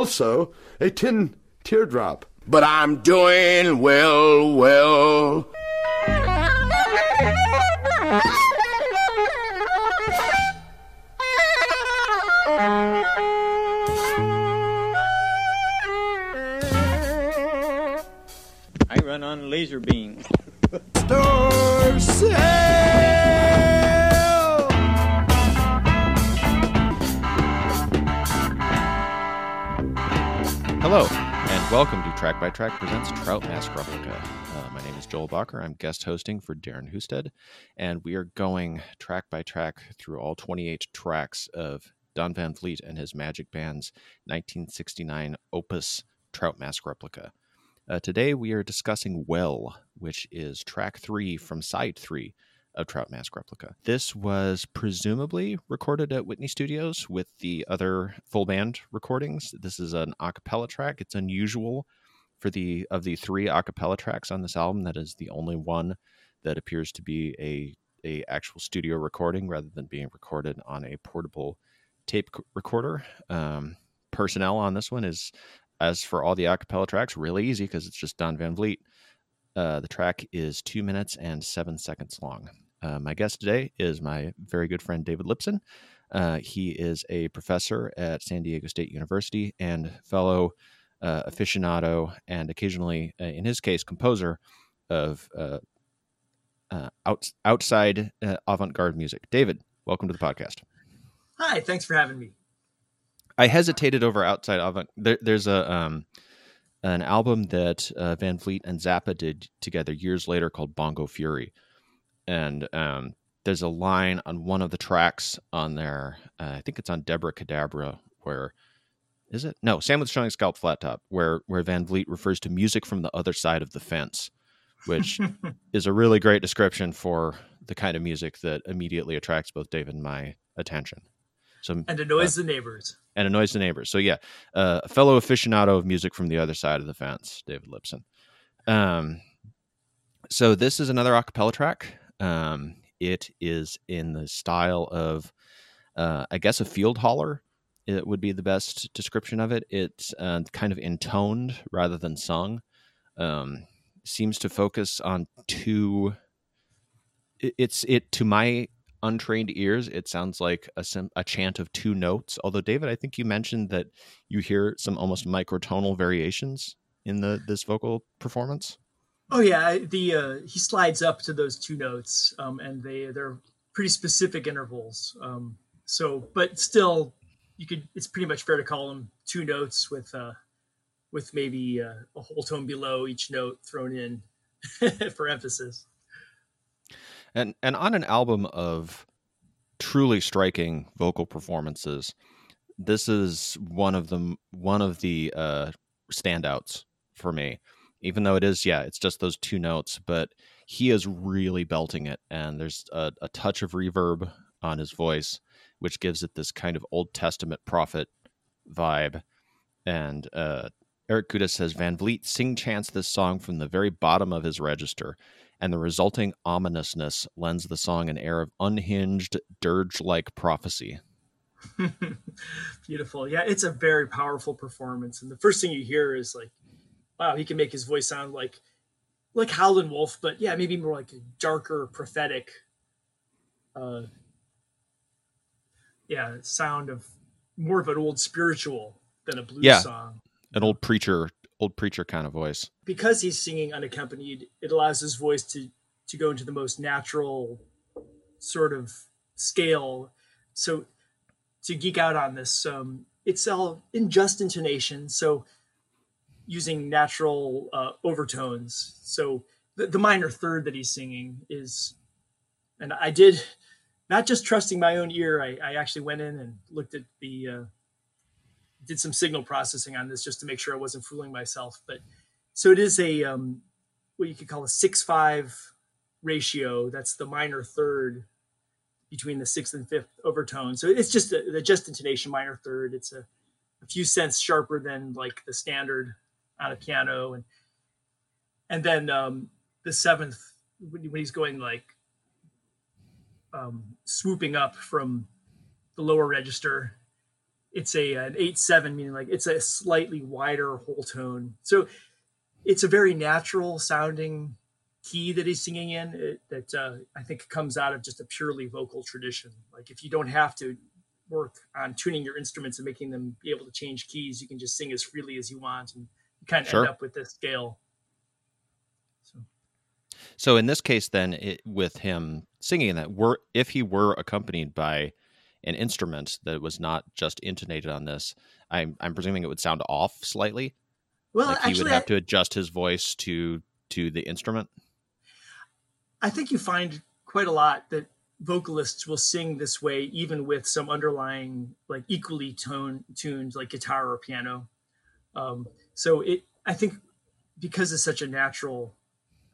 also a tin teardrop. But I'm doing well, well. I run on laser beam. Star Hello, and welcome to Track by Track presents Trout Mask Replica. Uh, my name is Joel Bacher. I'm guest hosting for Darren Husted, and we are going track by track through all 28 tracks of Don Van Vliet and his Magic Band's 1969 opus Trout Mask Replica. Uh, today we are discussing Well, which is track three from side three of Trout Mask Replica. This was presumably recorded at Whitney Studios with the other full band recordings. This is an a cappella track. It's unusual for the of the three a cappella tracks on this album that is the only one that appears to be a a actual studio recording rather than being recorded on a portable tape recorder. Um, personnel on this one is as for all the a cappella tracks really easy because it's just Don Van Vliet. Uh, the track is two minutes and seven seconds long. Uh, my guest today is my very good friend David Lipson. Uh, he is a professor at San Diego State University and fellow uh, aficionado and occasionally, uh, in his case, composer of uh, uh, out, outside uh, avant garde music. David, welcome to the podcast. Hi, thanks for having me. I hesitated over outside avant. There, there's a um, an album that uh, Van Vliet and Zappa did together years later called Bongo Fury, and um, there's a line on one of the tracks on there. Uh, I think it's on Debra Kadabra, where is it? No, Sam with Shining Scalp Flat Top, where where Van Vliet refers to music from the other side of the fence, which is a really great description for the kind of music that immediately attracts both David and my attention. So and annoys the neighbors. and annoys the neighbors. So yeah, uh, a fellow aficionado of music from the other side of the fence, David Lipson. Um, so this is another acapella track. Um, it is in the style of, uh, I guess, a field holler. It would be the best description of it. It's uh, kind of intoned rather than sung. Um, seems to focus on two. It's it to my untrained ears, it sounds like a, a chant of two notes. Although, David, I think you mentioned that you hear some almost microtonal variations in the this vocal performance. Oh yeah, the uh, he slides up to those two notes, um, and they they're pretty specific intervals. Um, so, but still, you could it's pretty much fair to call them two notes with uh, with maybe uh, a whole tone below each note thrown in for emphasis. And and on an album of truly striking vocal performances, this is one of them one of the uh, standouts for me. Even though it is, yeah, it's just those two notes, but he is really belting it, and there's a, a touch of reverb on his voice, which gives it this kind of Old Testament prophet vibe. And uh, Eric Kuda says Van Vliet sing chants this song from the very bottom of his register, and the resulting ominousness lends the song an air of unhinged, dirge like prophecy. Beautiful, yeah, it's a very powerful performance, and the first thing you hear is like, wow, he can make his voice sound like like Howlin' Wolf, but yeah, maybe more like a darker, prophetic, uh, yeah, sound of more of an old spiritual than a blues Yeah. song. An old preacher, old preacher kind of voice. Because he's singing unaccompanied, it allows his voice to to go into the most natural sort of scale. So to geek out on this, um, it's all in just intonation. So using natural uh, overtones. So the, the minor third that he's singing is, and I did not just trusting my own ear. I, I actually went in and looked at the, uh, did some signal processing on this just to make sure I wasn't fooling myself. But so it is a um, what you could call a six five ratio. That's the minor third between the sixth and fifth overtone. So it's just a, the just intonation minor third. It's a, a few cents sharper than like the standard on a piano, and and then um, the seventh when, he's going like um, swooping up from the lower register, it's a an eight seven, meaning like it's a slightly wider whole tone. So it's a very natural sounding key that he's singing in it, that uh, I think comes out of just a purely vocal tradition. Like if you don't have to work on tuning your instruments and making them be able to change keys, you can just sing as freely as you want and kind of Sure. end up with this scale. So So in this case, then it, with him singing that, were if he were accompanied by an instrument that was not just intonated on this, I'm I'm presuming it would sound off slightly. well, like he actually, would have to adjust his voice to to the instrument. I think you find quite a lot that vocalists will sing this way, even with some underlying like equally tone tuned like guitar or piano. Um, so it, I think, because it's such a natural.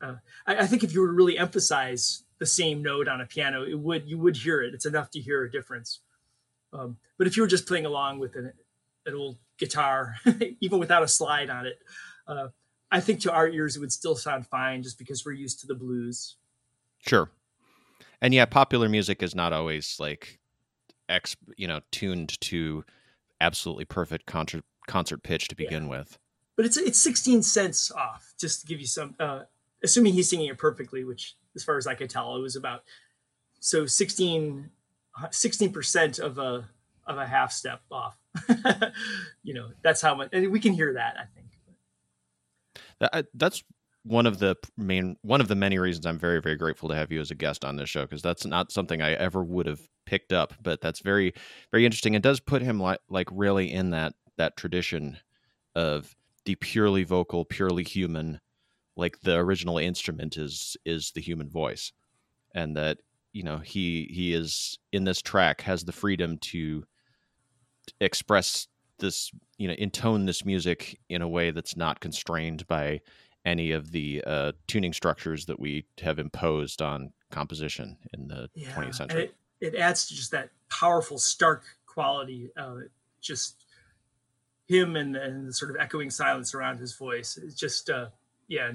Uh, I, I think if you were to really emphasize the same note on a piano, it would you would hear it. It's enough to hear a difference. Um, but if you were just playing along with an, an old guitar, even without a slide on it, uh, I think to our ears it would still sound fine, just because we're used to the blues. Sure. And yeah, popular music is not always like ex, you know, tuned to absolutely perfect concert concert pitch to begin with. But it's it's 16 cents off just to give you some uh assuming he's singing it perfectly which as far as i could tell it was about so 16 percent of a of a half step off you know that's how much and we can hear that i think That, that's one of the main one of the many reasons I'm very very grateful to have you as a guest on this show because that's not something I ever would have picked up, but that's very very interesting. It does put him like like really in that that tradition of the purely vocal, purely human, like the original instrument is is the human voice, and that you know he he is in this track has the freedom to express this you know intone this music in a way that's not constrained by any of the uh, tuning structures that we have imposed on composition in the yeah 20th century. it, it adds to just that powerful stark quality uh just him and, and the sort of echoing silence around his voice it's just uh yeah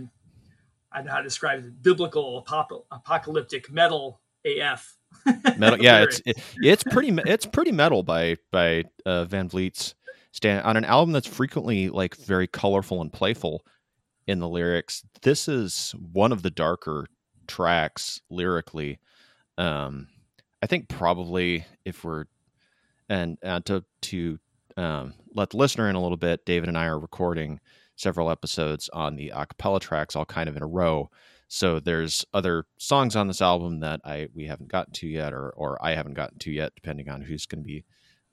i don't know how to describe it biblical apop- apocalyptic metal af metal, yeah, it's it, it's pretty it's pretty metal by by uh, Van Vliet's stand on an album that's frequently like very colorful and playful in the lyrics. This is one of the darker tracks lyrically. Um, I think probably if we're and uh, to to um, let the listener in a little bit, David and I are recording several episodes on the acapella tracks all kind of in a row. So there's other songs on this album that I we haven't gotten to yet, or or I haven't gotten to yet, depending on who's going to be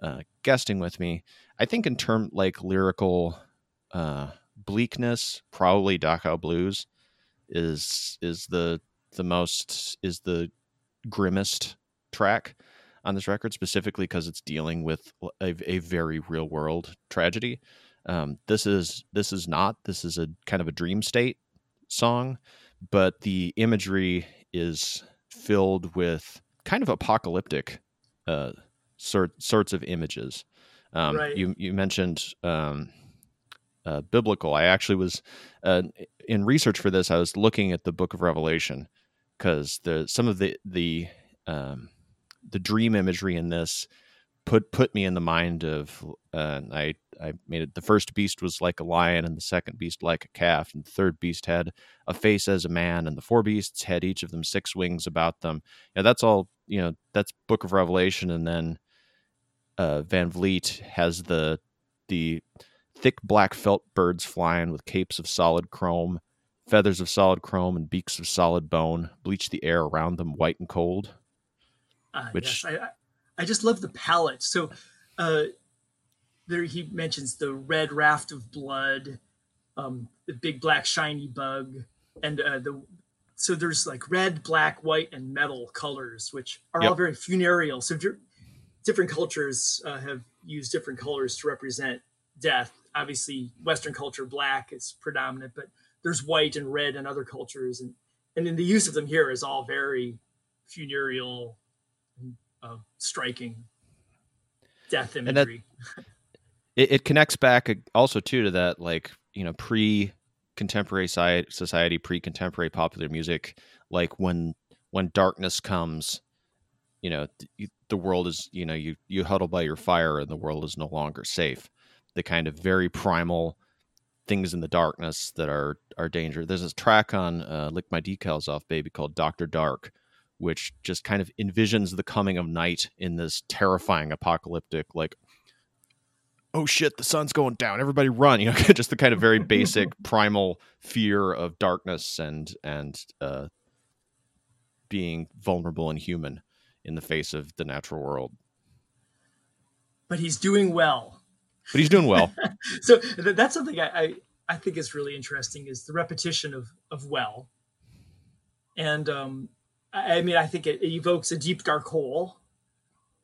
uh, guesting with me. I think in term like lyrical uh, bleakness, probably Dachau Blues is is the the most is the grimmest track on this record, specifically because it's dealing with a, a very real world tragedy. Um, this is this is not. This is a kind of a dream state song, but the imagery is filled with kind of apocalyptic uh, sort sorts of images. Um, Right. You you mentioned um, uh, biblical. I actually was uh, in research for this. I was looking at the Book of Revelation because the some of the the um, the dream imagery in this put put me in the mind of uh, I I made it the first beast was like a lion and the second beast like a calf and the third beast had a face as a man and the four beasts had each of them six wings about them. Yeah, that's all you know. That's Book of Revelation, and then uh, Van Vliet has the the thick black felt birds flying with capes of solid chrome, feathers of solid chrome, and beaks of solid bone. Bleach the air around them white and cold. Uh, Which- yes, I, I- just love the palette. So uh, there he mentions the red raft of blood, um, the big black shiny bug, and uh, the so there's like red, black, white, and metal colors, which are all very funereal. So different cultures uh, have used different colors to represent death. Obviously, Western culture, black is predominant, but there's white and red in other cultures, and and then the use of them here is all very funereal uh, striking death that- imagery. it, it connects back also too to that like you know pre contemporary society, pre contemporary popular music like when when darkness comes you know th- you- the world is you know you you huddle by your fire and the world is no longer safe the kind of very primal things in the darkness that are are danger there's this track on uh, lick my decals off baby called dr dark which just kind of envisions the coming of night in this terrifying apocalyptic like oh shit the sun's going down. Everybody run you know just the kind of very basic primal fear of darkness and and uh, being vulnerable and human in the face of the natural world. But he's doing well. but he's doing well. So th- that's something I, I I think is really interesting is the repetition of of well, and um, I, mean I think it, it evokes a deep dark hole,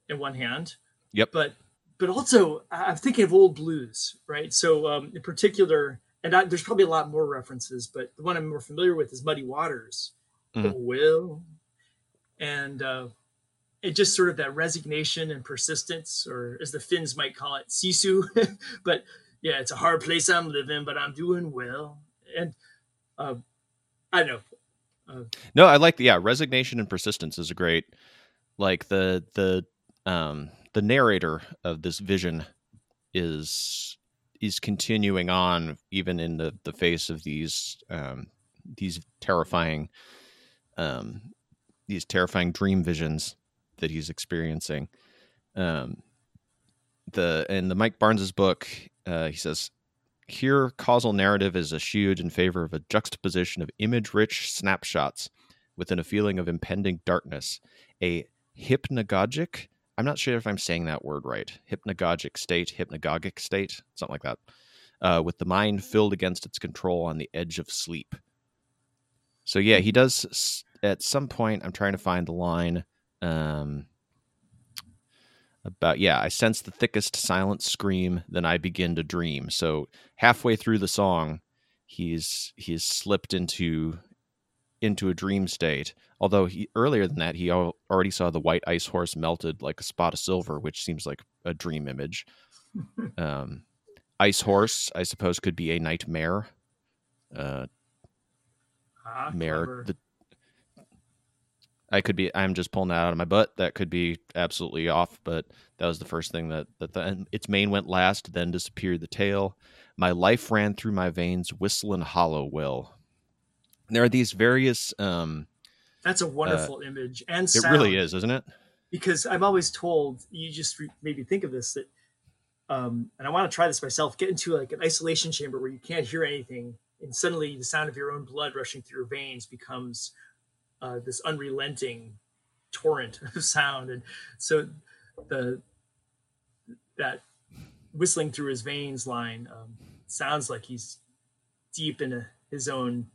in one hand. Yep. But but also I'm thinking of old blues, right? So um, in particular, and I, there's probably a lot more references, but the one I'm more familiar with is Muddy Waters. Mhm. Oh, Will, and uh, it just sort of that resignation and persistence, or as the Finns might call it, sisu. but yeah, it's a hard place I'm living, but I'm doing well. And uh, I don't know. No, I like the yeah, resignation and persistence is a great like the the um the narrator of this vision is is continuing on even in the the face of these um these terrifying um these terrifying dream visions that he's experiencing. Um the in the Mike Barnes's book, uh, he says here, causal narrative is eschewed in favor of a juxtaposition of image rich snapshots within a feeling of impending darkness, a hypnagogic, I'm not sure if I'm saying that word right, hypnagogic state, hypnagogic state, something like that, uh, with the mind filled against its control on the edge of sleep. So, yeah, he does at some point, I'm trying to find the line. Um, about yeah i sense the thickest silent scream then i begin to dream. So halfway through the song he's he's slipped into into a dream state. Although he earlier than that he al- already saw the white ice horse melted like a spot of silver which seems like a dream image. Um ice horse i suppose could be a nightmare. Uh Ah, mare the I could be I'm just pulling that out of my butt. That could be absolutely off, but that was the first thing that that the, its mane went last, then disappeared the tail. My life ran through my veins, whistling hollow will. And there are these various um That's a wonderful image and it really is, isn't it? because I'm always told you just re- made me think of this that, um, and I want to try this myself. Get into like an isolation chamber where you can't hear anything, and suddenly the sound of your own blood rushing through your veins becomes uh, this unrelenting torrent of sound, and so the that whistling through his veins line um, sounds like he's deep into his own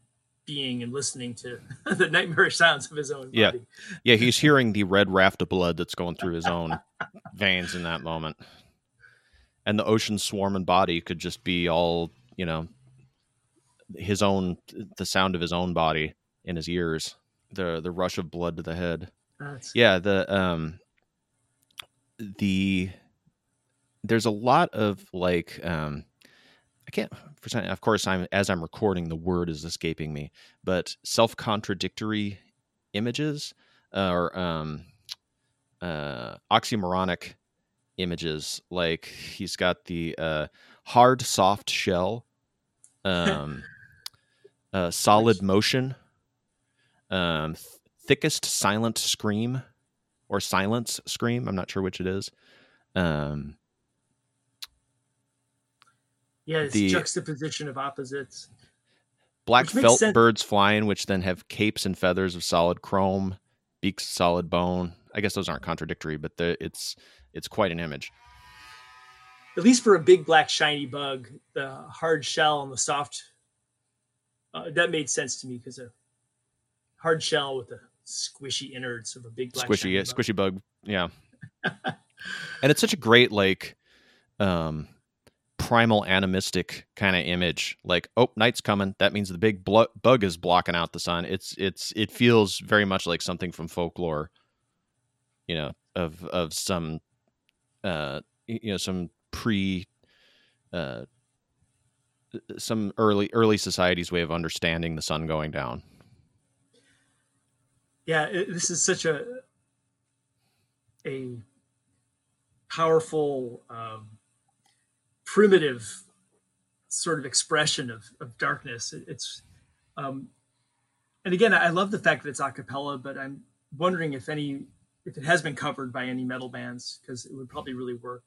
being and listening to the nightmarish sounds of his own Yeah. body. Yeah, he's hearing the red raft of blood that's going through his own veins in that moment. And the ocean swarming body could just be all, you know, his own the sound of his own body in his ears. The the rush of blood to the head. That's, Yeah, the um the there's a lot of like um I can't for some, of course I'm as I'm recording the word is escaping me, but self-contradictory images uh, or um uh oxymoronic images like he's got the uh hard soft shell um uh solid motion um th- thickest silent scream or silence scream i'm not sure which it is um Yeah, it's The- juxtaposition of opposites. black felt sense. birds flying which then have capes and feathers of solid chrome beaks of solid bone i guess those aren't contradictory but the, it's it's quite an image At least for a big black shiny bug, the hard shell and the soft uh, that made sense to me because a hard shell with the squishy innards of a big black squishy yeah, bug. squishy bug. Yeah. And it's such a great like um primal animistic kind of image. Like oh night's coming. That means the big blo- bug is blocking out the sun. It's it's it feels very much like something from folklore you know of of some uh you know some pre uh some early early society's way of understanding the sun going down Yeah, it, this is such a a powerful, um, primitive sort of expression of, of darkness. It, it's, um, and again, I love the fact that it's a cappella, but I'm wondering if any, if it has been covered by any metal bands, because it would probably really work.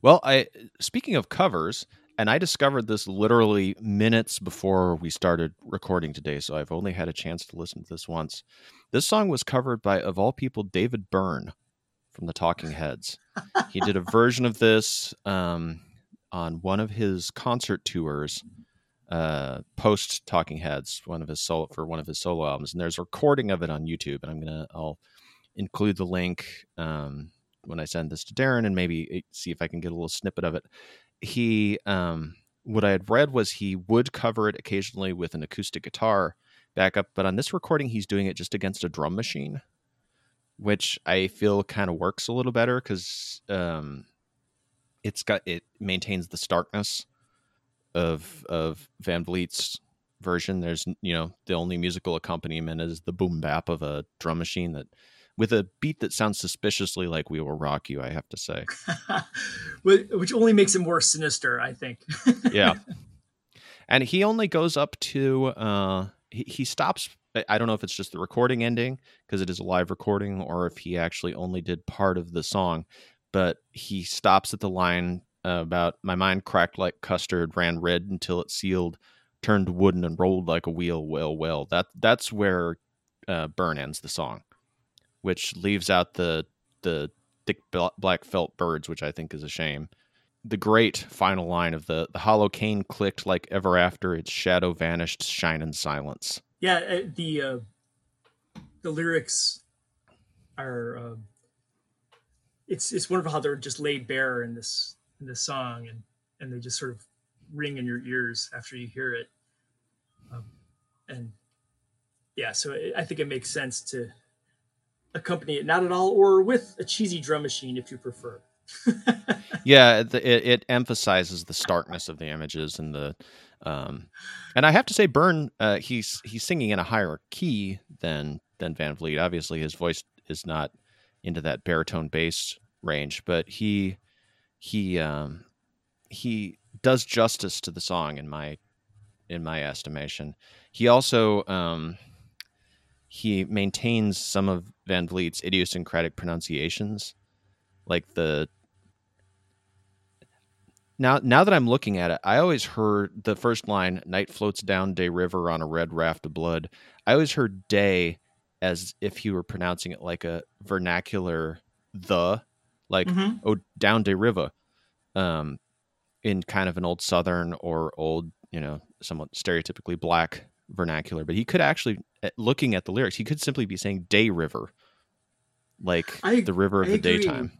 Well, I speaking of covers, and I discovered this literally minutes before we started recording today, so I've only had a chance to listen to this once. This song was covered by, of all people, David Byrne from the Talking Heads. he did a version of this um, on one of his concert tours, uh, post Talking Heads, one of his solo for one of his solo albums, and there's a recording of it on YouTube, and I'm gonna I'll include the link um, when I send this to Darren, and maybe eh, see if I can get a little snippet of it. He um, what I had read was he would cover it occasionally with an acoustic guitar backup, but on this recording he's doing it just against a drum machine, which I feel kind of works a little better because um, it's got it maintains the starkness of of Van Vliet's version. There's you know the only musical accompaniment is the boom bap of a drum machine that with a beat that sounds suspiciously like "We Will Rock You." I have to say, which only makes it more sinister. I think. yeah, and he only goes up to uh, he, he stops. I don't know if it's just the recording ending because it is a live recording, or if he actually only did part of the song. But he stops at the line uh, about my mind cracked like custard, ran red until it sealed, turned wooden and rolled like a wheel. Well, well, that that's where uh, Byrne ends the song, which leaves out the the thick black felt birds, which I think is a shame. The great final line of the the hollow cane clicked like ever after its shadow vanished, shine in silence. Yeah, uh, the uh, the lyrics are. Uh, it's it's wonderful how they're just laid bare in this in this song, and and they just sort of ring in your ears after you hear it. Um, and yeah, so it, I think it makes sense to accompany it not at all or with a cheesy drum machine if you prefer. yeah, it, it, emphasizes the starkness of the images and the um, and I have to say, Byrne, uh, he's he's singing in a higher key than than Van Vliet. Obviously, his voice is not into that baritone bass range, but he he um, he does justice to the song in my in my estimation. He also um, he maintains some of Van Vliet's idiosyncratic pronunciations, like the. Now, now that I'm looking at it, I always heard the first line "Night floats down Day River on a red raft of blood." I always heard "day" as if he were pronouncing it like a vernacular "the," like mm-hmm. "oh down Day River," um, in kind of an old Southern or old, you know, somewhat stereotypically black vernacular. But he could actually, looking at the lyrics, he could simply be saying "Day River," like I, the river of I the agree. daytime.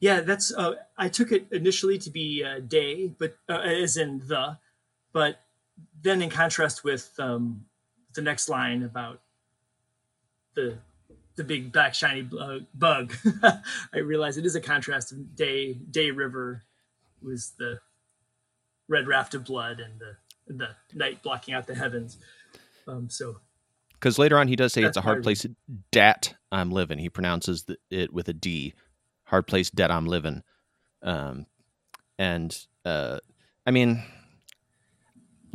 Yeah, that's. Uh, I took it initially to be uh, "day," but uh, as in the, but then in contrast with um, the next line about the the big black shiny bug, I realize it is a contrast of day day river was the red raft of blood and the the night blocking out the heavens. Um, so, because later on he does say it's a hard place. Dat I'm living. He pronounces it with a D. Hard place. Dat I'm living. Um, and uh, I mean,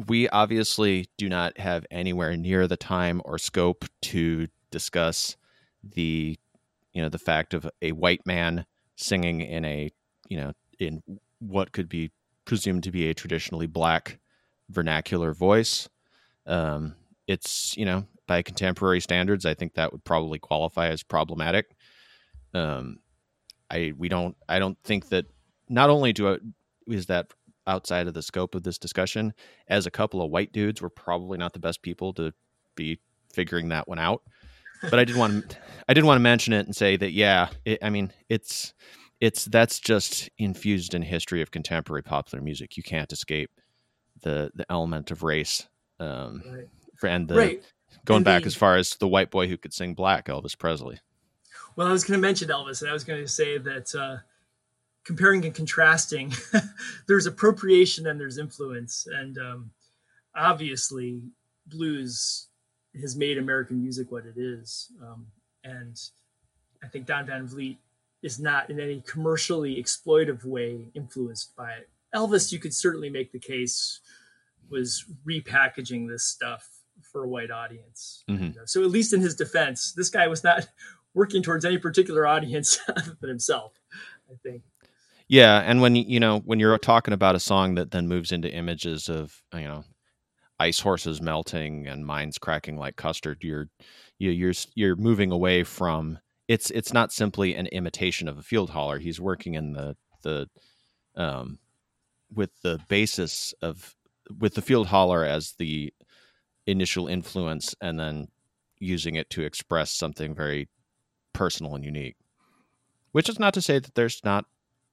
we obviously do not have anywhere near the time or scope to discuss the you know the fact of a white man singing in a you know in what could be presumed to be a traditionally black vernacular voice. Um, it's you know by contemporary standards, I think that would probably qualify as problematic. Um, I we don't I don't think that not only do I, is that outside of the scope of this discussion, as a couple of white dudes, we're probably not the best people to be figuring that one out. But I did want to I did want to mention it and say that yeah, it, I mean it's it's that's just infused in history of contemporary popular music. You can't escape the the element of race. Um, right. And the right. Going and back as far as the white boy who could sing black, Elvis Presley. Well, I was going to mention Elvis, and I was going to say that uh, comparing and contrasting, there's appropriation and there's influence, and um, obviously, blues has made American music what it is, um, and I think Don Van Vliet is not in any commercially exploitive way influenced by it. Elvis, you could certainly make the case, was repackaging this stuff for a white audience. Mhm. So at least in his defense, this guy was not working towards any particular audience other than himself. I think. Yeah, and when you know when you're talking about a song that then moves into images of you know ice horses melting and mines cracking like custard, you're you, you're you're moving away from it's it's not simply an imitation of a field holler. He's working in the the um with the basis of with the field holler as the initial influence, and then using it to express something very personal and unique. Which is not to say that there's not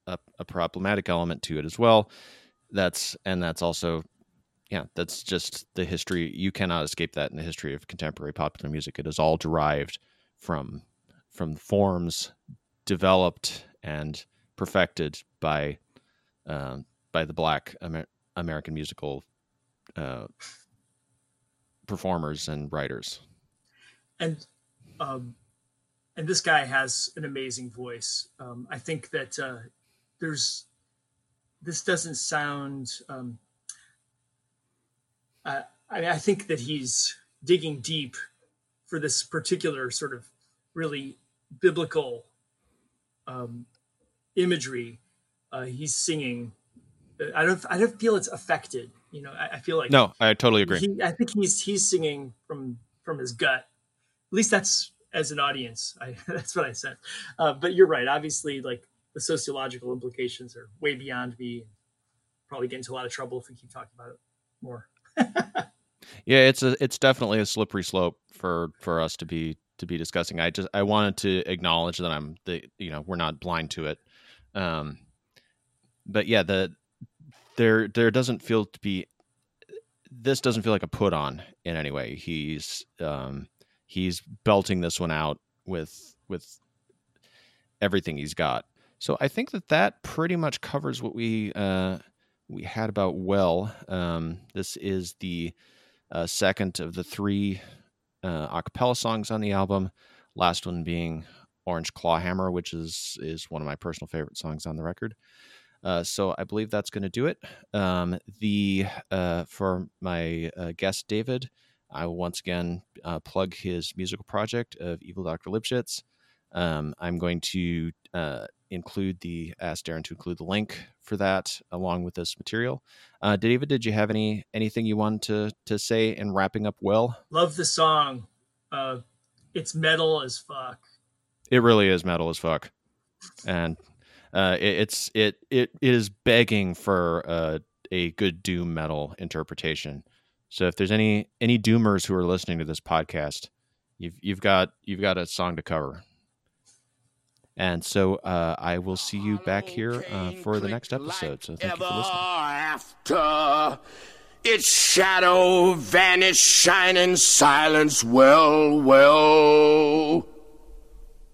a, a problematic element to it as well. That's and that's also yeah, that's just the history. You cannot escape that in the history of contemporary popular music. It is all derived from from forms developed and perfected by um, by the Black Amer- American musical uh, performers and writers. and um, and this guy has an amazing voice. Um, I think that uh, there's this doesn't sound. Um, I, I I think that he's digging deep for this particular sort of really biblical um, imagery. Uh, he's singing. I don't. I don't feel it's affected. You know, I, I feel like No, I totally agree. he, I think he's he's singing from from his gut. At least that's as an audience. I, that's what I said. Uh, but you're right. Obviously, like the sociological implications are way beyond me. Probably get into a lot of trouble if we keep talking about it more. Yeah, it's a it's definitely a slippery slope for for us to be to be discussing. I just I wanted to acknowledge that I'm the you know we're not blind to it, um, but yeah the there there doesn't feel to be this doesn't feel like a put on in any way. He's um, he's belting this one out with with everything he's got. So I think that that pretty much covers what we uh, we had about well. Um, this is the uh, second of the three uh, a cappella songs on the album. Last one being Orange Clawhammer, which is is one of my personal favorite songs on the record. Uh, so I believe that's going to do it. Um, the uh, for my uh, guest David, I will once again uh, plug his musical project of Evil Doctor Lipschitz. Um, I'm going to uh, include the ask Darren to include the link for that along with this material. Uh, David, did you have any anything you wanted to to say in wrapping up? Well, Love the song. Uh, it's metal as fuck. it really is metal as fuck, and uh, it, it's it it is begging for uh, a good doom metal interpretation. So if there's any any doomers who are listening to this podcast, you've you've got you've got a song to cover. And so uh, I will see you back here uh, for the next episode. So thank you for listening. after its shadow vanished, shining silence. Well, well.